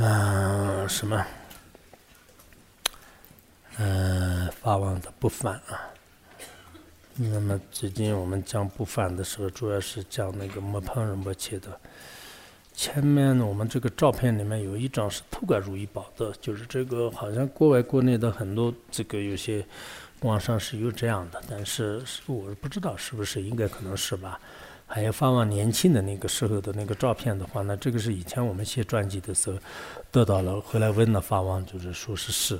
嗯，什么？嗯，发旺的不反啊。那么最近我们讲不反的时候，主要是讲那个莫碰人不切的。前面我们这个照片里面有一张是土管如意宝的，就是这个好像国外国内的很多这个有些网上是有这样的，但是我不知道是不是，应该可能是吧。还有发往年轻的那个时候的那个照片的话，那这个是以前我们写传记的时候得到了，回来问了发往，就是说是是。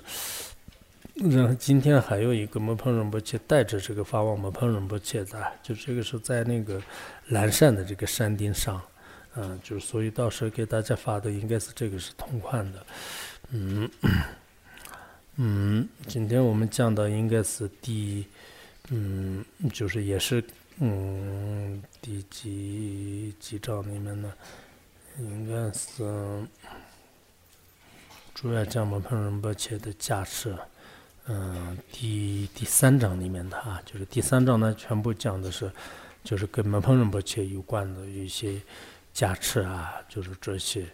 然后今天还有一个摩碰仁波切带着这个发往摩碰仁波切的，就这个是在那个蓝山的这个山顶上，嗯，就所以到时候给大家发的应该是这个是同款的，嗯嗯，今天我们讲的应该是第，嗯，就是也是。嗯，第几几章里面呢？应该是主要讲摩碰仁波切的驾驶。嗯，第第三章里面的啊，就是第三章呢，全部讲的是就是跟摩碰仁波切有关的一些加持啊，就是这些。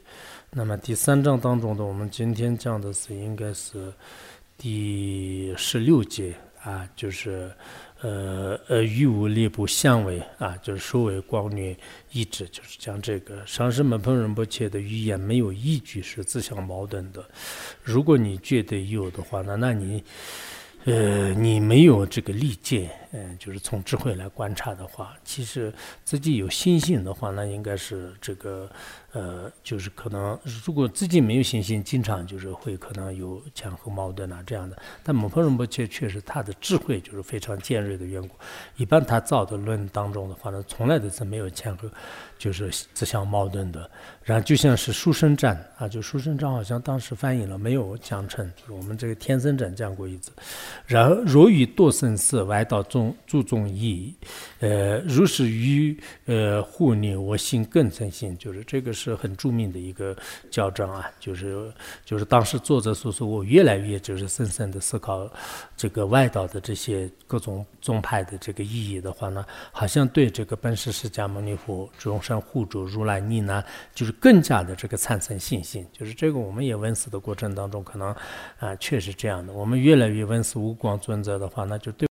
那么第三章当中的，我们今天讲的是应该是第十六节啊，就是。呃呃，欲无力不相为啊，就是所谓光虐意志，就是将这个上师门朋仁波切的语言没有依据是自相矛盾的。如果你觉得有的话，那那你。呃，你没有这个利剑，嗯，就是从智慧来观察的话，其实自己有信心的话，那应该是这个，呃，就是可能如果自己没有信心，经常就是会可能有前后矛盾啊这样的。但某朋人不确确实他的智慧就是非常尖锐的缘故，一般他造的论当中的话呢，从来都是没有前后。就是自相矛盾的，然后就像是书生战啊，就书生战好像当时翻译了没有讲成，我们这个天生战讲过一次。然后若与堕生色，外道注重义，呃，如是于呃护念我心更诚信，就是这个是很著名的一个教章啊，就是就是当时作者所说，我越来越就是深深的思考这个外道的这些各种宗派的这个意义的话呢，好像对这个本师释迦牟尼佛众生。护主如来逆难，就是更加的这个产生信心。就是这个，我们也问世的过程当中，可能啊，确实这样的。我们越来越问世无光尊者的话，那就对。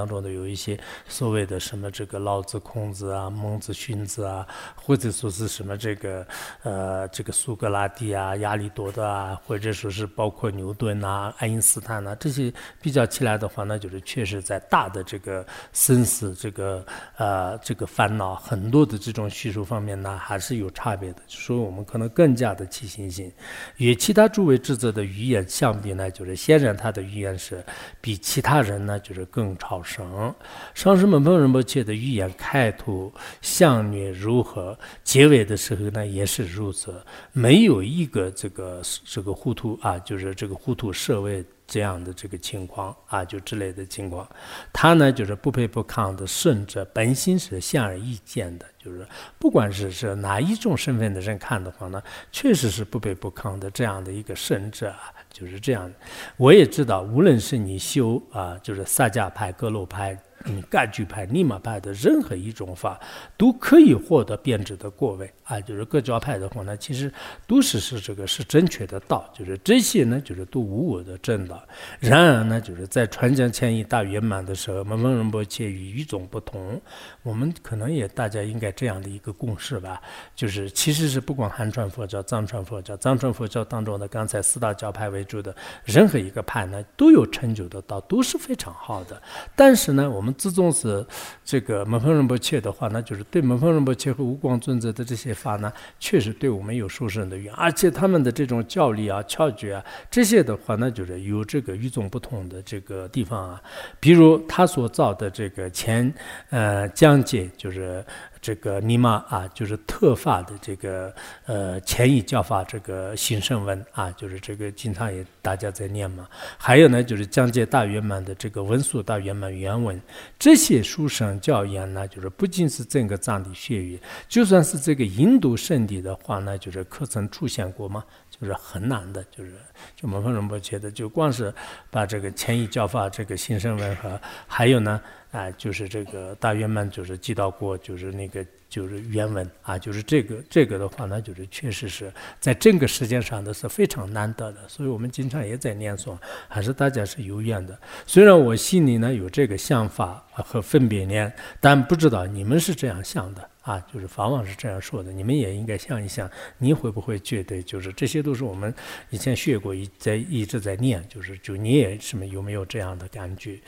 当中的有一些所谓的什么这个老子、孔子啊、孟子、荀子啊，或者说是什么这个呃这个苏格拉底啊、亚里多德啊，或者说是包括牛顿啊、爱因斯坦啊这些比较起来的话，那就是确实在大的这个生死这个呃这个烦恼很多的这种叙述方面呢，还是有差别的。所以我们可能更加的起信心，与其他诸位智者的语言相比呢，就是显然他的语言是比其他人呢就是更超。上上师们朋仁波切的预言开头相面如何，结尾的时候呢也是如此，没有一个这个这个糊涂啊，就是这个糊涂社会这样的这个情况啊，就之类的情况。他呢就是不卑不亢的圣者，本心是显而易见的，就是不管是是哪一种身份的人看的话呢，确实是不卑不亢的这样的一个圣者。就是这样的，我也知道，无论是你修啊，就是萨迦派、格鲁派。嗯，盖具派、尼玛派的任何一种法，都可以获得变质的过位啊。就是各教派的话呢，其实都是是这个是正确的道，就是这些呢，就是都无我的正道。然而呢，就是在传讲前一大圆满的时候，蒙蒙仁波切与与众不同。我们可能也大家应该这样的一个共识吧，就是其实是不管汉传佛教、藏传佛教、藏传佛教当中的刚才四大教派为主的任何一个派呢，都有成就的道，都是非常好的。但是呢，我们们自从是这个门峰仁波切的话，那就是对门峰仁波切和无光尊者的这些法呢，确实对我们有殊胜的用，而且他们的这种教理啊、窍诀啊，这些的话，那就是有这个与众不同的这个地方啊。比如他所造的这个前呃讲解，就是这个尼玛啊，就是特发的这个呃前一教法这个新圣文啊，就是这个经常也大家在念嘛。还有呢，就是讲解大圆满的这个文殊大圆满原文，这些书生教言呢，就是不仅是整个藏地血语，就算是这个印度圣地的话呢，就是可曾出现过吗？就是很难的，就是就蒙峰仁波觉得，就光是把这个前一教法这个新生文和还有呢，啊，就是这个大圆满就是记到过，就是那个。就是原文啊，就是这个这个的话呢，就是确实是在整个时间上都是非常难得的，所以我们经常也在念诵，还是大家是有缘的。虽然我心里呢有这个想法和分别念，但不知道你们是这样想的啊，就是法王是这样说的，你们也应该想一想，你会不会觉得就是这些都是我们以前学过，一在一直在念，就是就你也什么有没有这样的感觉？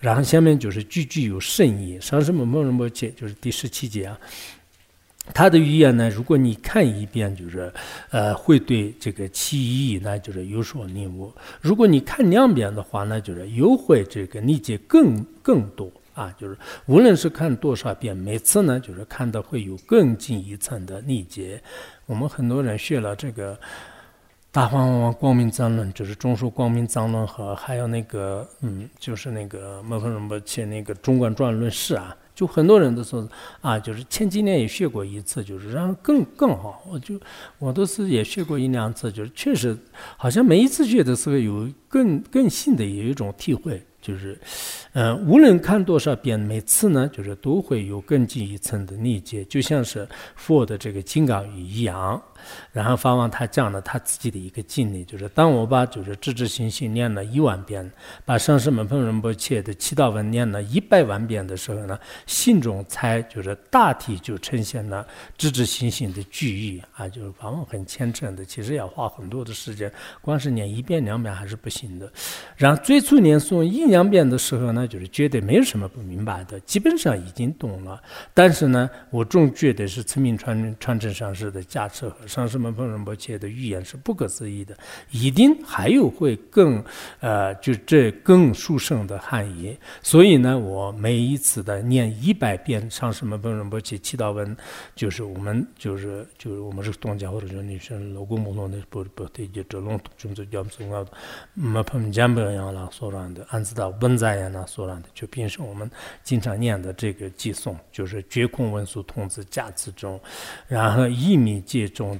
然后下面就是句句有深意，上什么某人某节，就是第十七节啊。他的语言呢，如果你看一遍，就是呃，会对这个其意呢，就是有所领悟；如果你看两遍的话呢，就是又会这个理解更更多啊。就是无论是看多少遍，每次呢，就是看到会有更进一层的理解。我们很多人学了这个《大方王光明藏论》，就是中书光明藏论和还有那个嗯，就是那个摩诃仁波切那个中观传论释啊。就很多人都说啊，就是前几年也学过一次，就是让更更好。我就我都是也学过一两次，就是确实好像每一次学的时候有更更新的有一种体会，就是。嗯，无论看多少遍，每次呢，就是都会有更进一层的理解，就像是佛的这个金刚语一样。然后法王他讲了他自己的一个经历，就是当我把就是知知行行念了一万遍，把上师门彭仁波切的祈祷文念了一百万遍的时候呢，心中才就是大体就呈现了知知行行的句意啊，就是法王很虔诚的，其实要花很多的时间，光是念一遍两遍还是不行的。然后最初念诵一两遍的时候呢。就是觉得没有什么不明白的，基本上已经懂了。但是呢，我总觉得是村民传传承上师的加持和上师们彭仁波切的语言是不可思议的，一定还有会更呃，就这更殊胜的含义。所以呢，我每一次的念一百遍上师们彭仁波切祈祷文，就是我们就是就是我们是东家或者说女生老公不同的不不对，就这种就是叫什么没碰见不一样了，说让的，俺知道文在呀呢。所让的，就平时我们经常念的这个偈颂，就是绝空文殊童子驾子中，然后一米界中，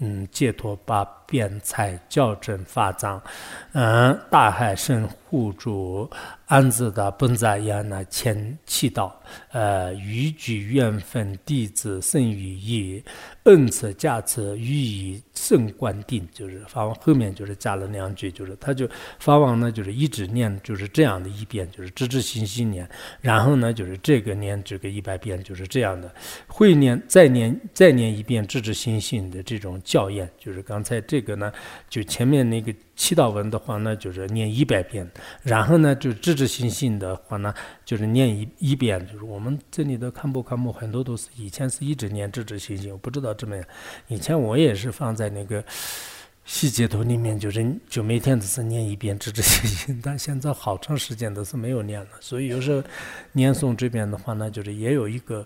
嗯，解脱八辩才校正法藏，嗯，大海深护主。安子的本在言呢，前祈祷，呃，欲具缘分弟子生于业，恩赐加持予以圣观定，就是法王后面就是加了两句，就是他就法王呢，就是一直念就是这样的一遍，就是直直心心念，然后呢，就是这个念这个一百遍，就是这样的，会念再念再念一遍直直心心的这种教验，就是刚才这个呢，就前面那个。祈祷文的话呢，就是念一百遍，然后呢，就知知心心的话呢，就是念一一遍。就是我们这里的看不看不很多都是以前是一直念知知心心，我不知道这么样。以前我也是放在那个细节图里面，就是就每天都是念一遍知知心心，但现在好长时间都是没有念了。所以有时候念诵这边的话呢，就是也有一个。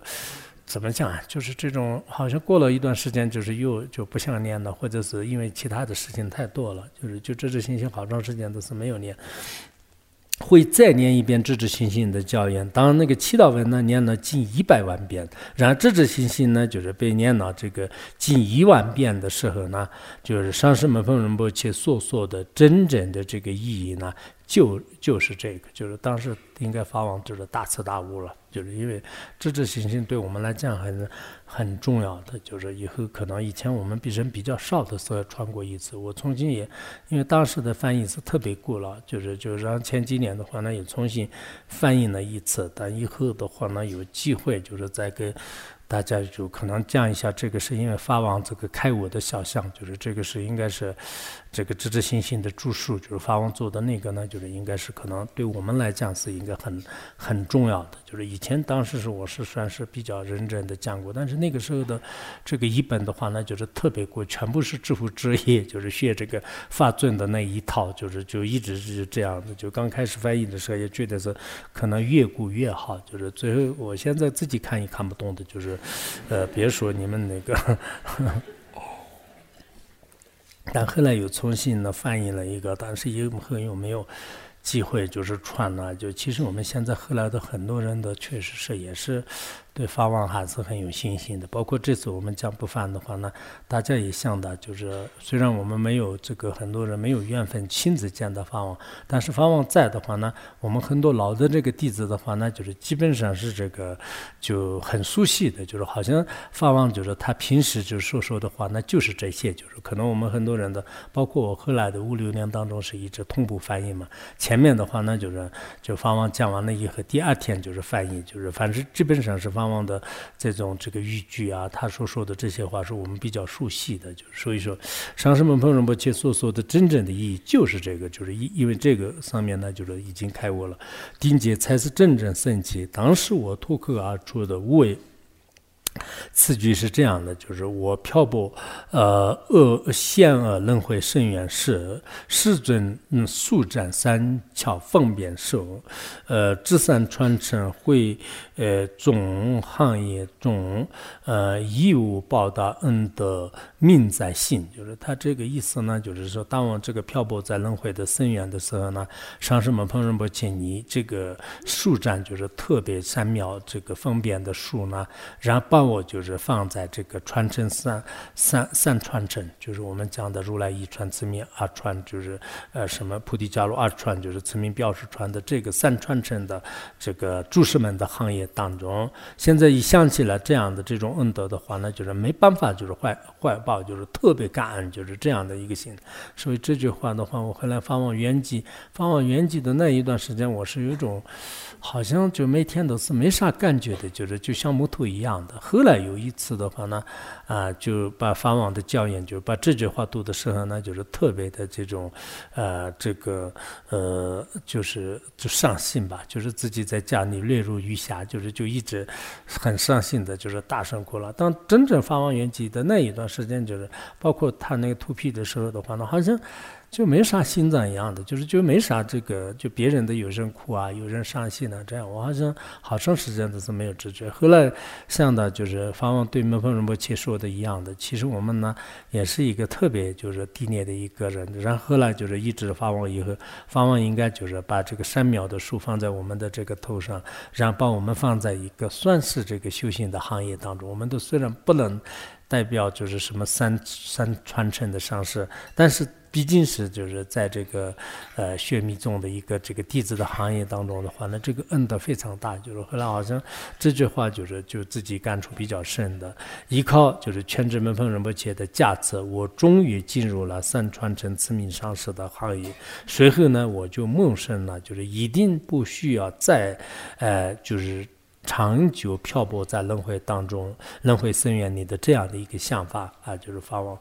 怎么讲啊？就是这种，好像过了一段时间，就是又就不想念了，或者是因为其他的事情太多了，就是就知知心心好长时间都是没有念，会再念一遍知知心心的教言。当那个祈祷文呢念了近一百万遍，然后知知心心呢就是被念了这个近一万遍的时候呢，就是上师们奉仁波切所说的真正的这个意义呢。就就是这个，就是当时应该法王就是大彻大悟了，就是因为知知行行对我们来讲还是很重要的。就是以后可能以前我们比人比较少的时候穿过一次，我重新也因为当时的翻译是特别古老，就是就是让前几年的话呢也重新翻译了一次，但以后的话呢有机会就是再跟大家就可能讲一下，这个是因为法王这个开我的肖像，就是这个是应该是这个直直心心的著述，就是法王做的那个呢，就是应该是可能对我们来讲是应该很很重要的。就是以前当时是我是算是比较认真的讲过，但是那个时候的这个译本的话呢，就是特别过，全部是知乎之业，就是学这个法尊的那一套，就是就一直是这样的。就刚开始翻译的时候也觉得是可能越古越好，就是最后我现在自己看也看不懂的，就是。呃，别说你们那个，但后来又重新的翻译了一个，但是以后又没有机会就是传了。就其实我们现在后来的很多人的确实是也是。对法王还是很有信心的，包括这次我们讲不翻的话呢，大家也想的，就是虽然我们没有这个很多人没有缘分亲自见到法王，但是法王在的话呢，我们很多老的这个弟子的话呢，就是基本上是这个就很熟悉的，就是好像法王就是他平时就说说的话，那就是这些，就是可能我们很多人的，包括我后来的五六年当中是一直同步翻译嘛，前面的话呢就是就法王讲完了以后，第二天就是翻译，就是反正基本上是法。往的这种这个豫剧啊，他所说的这些话是我们比较熟悉的，就是所以说，上师们、朋友们，去所说的真正的意义就是这个，就是因因为这个上面呢，就是已经开过了，丁杰才是真正神奇。当时我脱口而出的无为。此句是这样的，就是我漂泊，呃，恶险恶轮回深渊时，世尊速战三桥方便受，呃，智善传承会，呃，众行业中，呃，义务报答恩德命在信，就是他这个意思呢，就是说，当我这个漂泊在轮回的深渊的时候呢，上师们、朋友们，请你这个速战就是特别三秒这个方便的树呢，然后把。我就是放在这个传承三三三传承，就是我们讲的如来一传、慈名二传，就是呃什么菩提伽罗二传，就是慈名表示传的这个三传承的这个注释们的行业当中。现在一想起来这样的这种恩德的话，呢就是没办法，就是坏坏报就是特别感恩，就是这样的一个心。所以这句话的话，我后来发往原籍，发往原籍的那一段时间，我是有一种。好像就每天都是没啥感觉的，就是就像木头一样的。后来有一次的话呢，啊，就把法王的教研，就把这句话读的时候呢，就是特别的这种，呃，这个呃，就是就上心吧，就是自己在家里泪如雨下，就是就一直很伤心的，就是大声哭了。当真正发往原籍的那一段时间，就是包括他那个脱皮的时候的话呢，好像。就没啥心脏一样的，就是就没啥这个，就别人的有人哭啊，有人伤心啊，这样我好像好长时间都是没有知觉。后来像的就是法王对门峰仁波切说的一样的，其实我们呢也是一个特别就是低劣的一个人。然后后来就是一直法王以后，法王应该就是把这个三秒的树放在我们的这个头上，然后把我们放在一个算是这个修行的行业当中。我们都虽然不能代表就是什么三三传承的上师，但是。毕竟是就是在这个呃学密宗的一个这个弟子的行业当中的话，那这个恩德非常大。就是后来好像这句话就是就自己感触比较深的，依靠就是全职门风仁波切的加持，我终于进入了三川城慈名上师的行业。随后呢，我就萌生了就是一定不需要再呃就是长久漂泊在轮回当中、轮回深渊里的这样的一个想法啊，就是发往。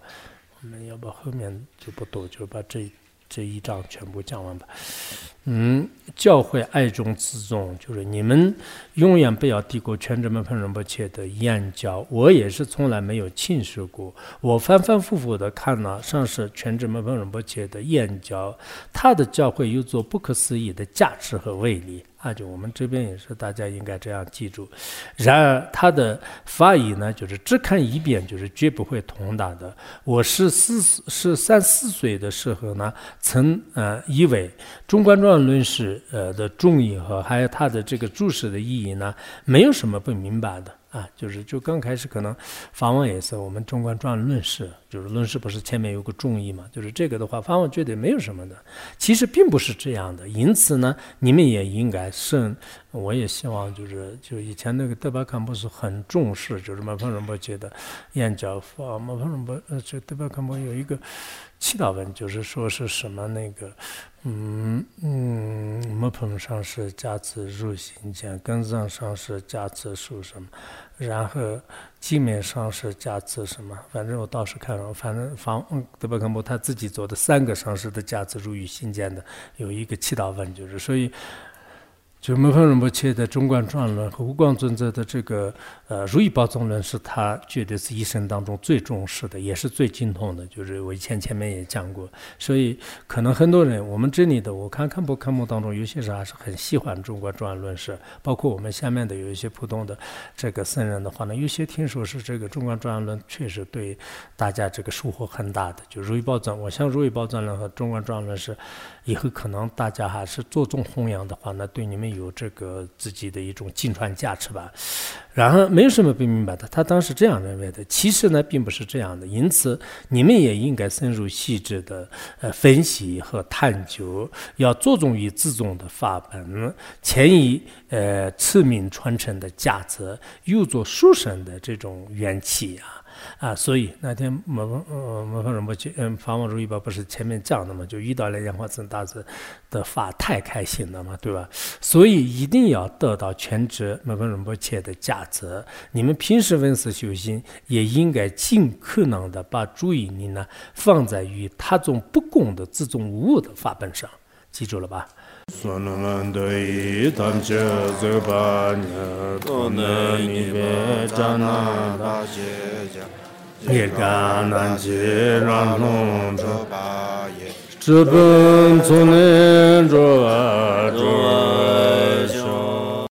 我们要不后面就不多，就把这这一章全部讲完吧。嗯，教会爱中自重，就是你们永远不要低估全职门朋仁波切的言教。我也是从来没有轻视过，我反反复复的看了上是全职门朋仁波切的言教，他的教会有着不可思议的价值和威力。啊就我们这边也是，大家应该这样记住。然而他的法语呢，就是只看一遍，就是绝不会通达的。我是四十三四岁的时候呢，曾呃以为《中观状论释》呃的重义和还有他的这个注释的意义呢，没有什么不明白的。啊，就是就刚开始可能法王也是我们中观传论释，就是论释不是前面有个重义嘛？就是这个的话，法王觉得没有什么的，其实并不是这样的。因此呢，你们也应该慎我也希望就是就以前那个德巴坎布是很重视，就是马峰仁波切的演讲法，马峰仁波呃，就德巴坎布有一个祈祷文，就是说是什么那个。嗯嗯，木盆上是加持入心间，根子上是加持属什么，然后镜面上是加持什么？反正我倒是看了，反正方德巴克木他自己做的三个上师的加持入于心间的，有一个祈祷文，就是所以。就门方仁波切的《中观传论》和无光尊者的这个呃《如意宝藏论》，是他觉得是一生当中最重视的，也是最精通的。就是我以前前面也讲过，所以可能很多人，我们这里的我看看不看目当中，有些人还是很喜欢《中观传论》是，包括我们下面的有一些普通的这个僧人的话呢，有些听说是这个《中观传论》确实对大家这个收获很大的。就《如意宝藏》，我像《如意宝藏论》和《中观传论》是以后可能大家还是着重弘扬的话，那对你们。有这个自己的一种金传价值吧，然后没有什么不明白的，他当时这样认为的。其实呢，并不是这样的，因此你们也应该深入细致的呃分析和探究，要着重于自宗的法本，迁移呃赐名传承的价值，又做书生的这种元气啊。啊，所以那天摩呃摩方仁波切嗯法王如意宝不是前面讲的嘛，就遇到了莲花生大师的法太开心了嘛，对吧？所以一定要得到全职摩方仁波切的价值。你们平时闻思修行，也应该尽可能的把注意力呢放在与他种不共的自种无我的法本上，记住了吧？ 소노만도이 담제 저바냐 도나니베 자나다제자 예가난제 란노조 바예 저번 손에 조아 조아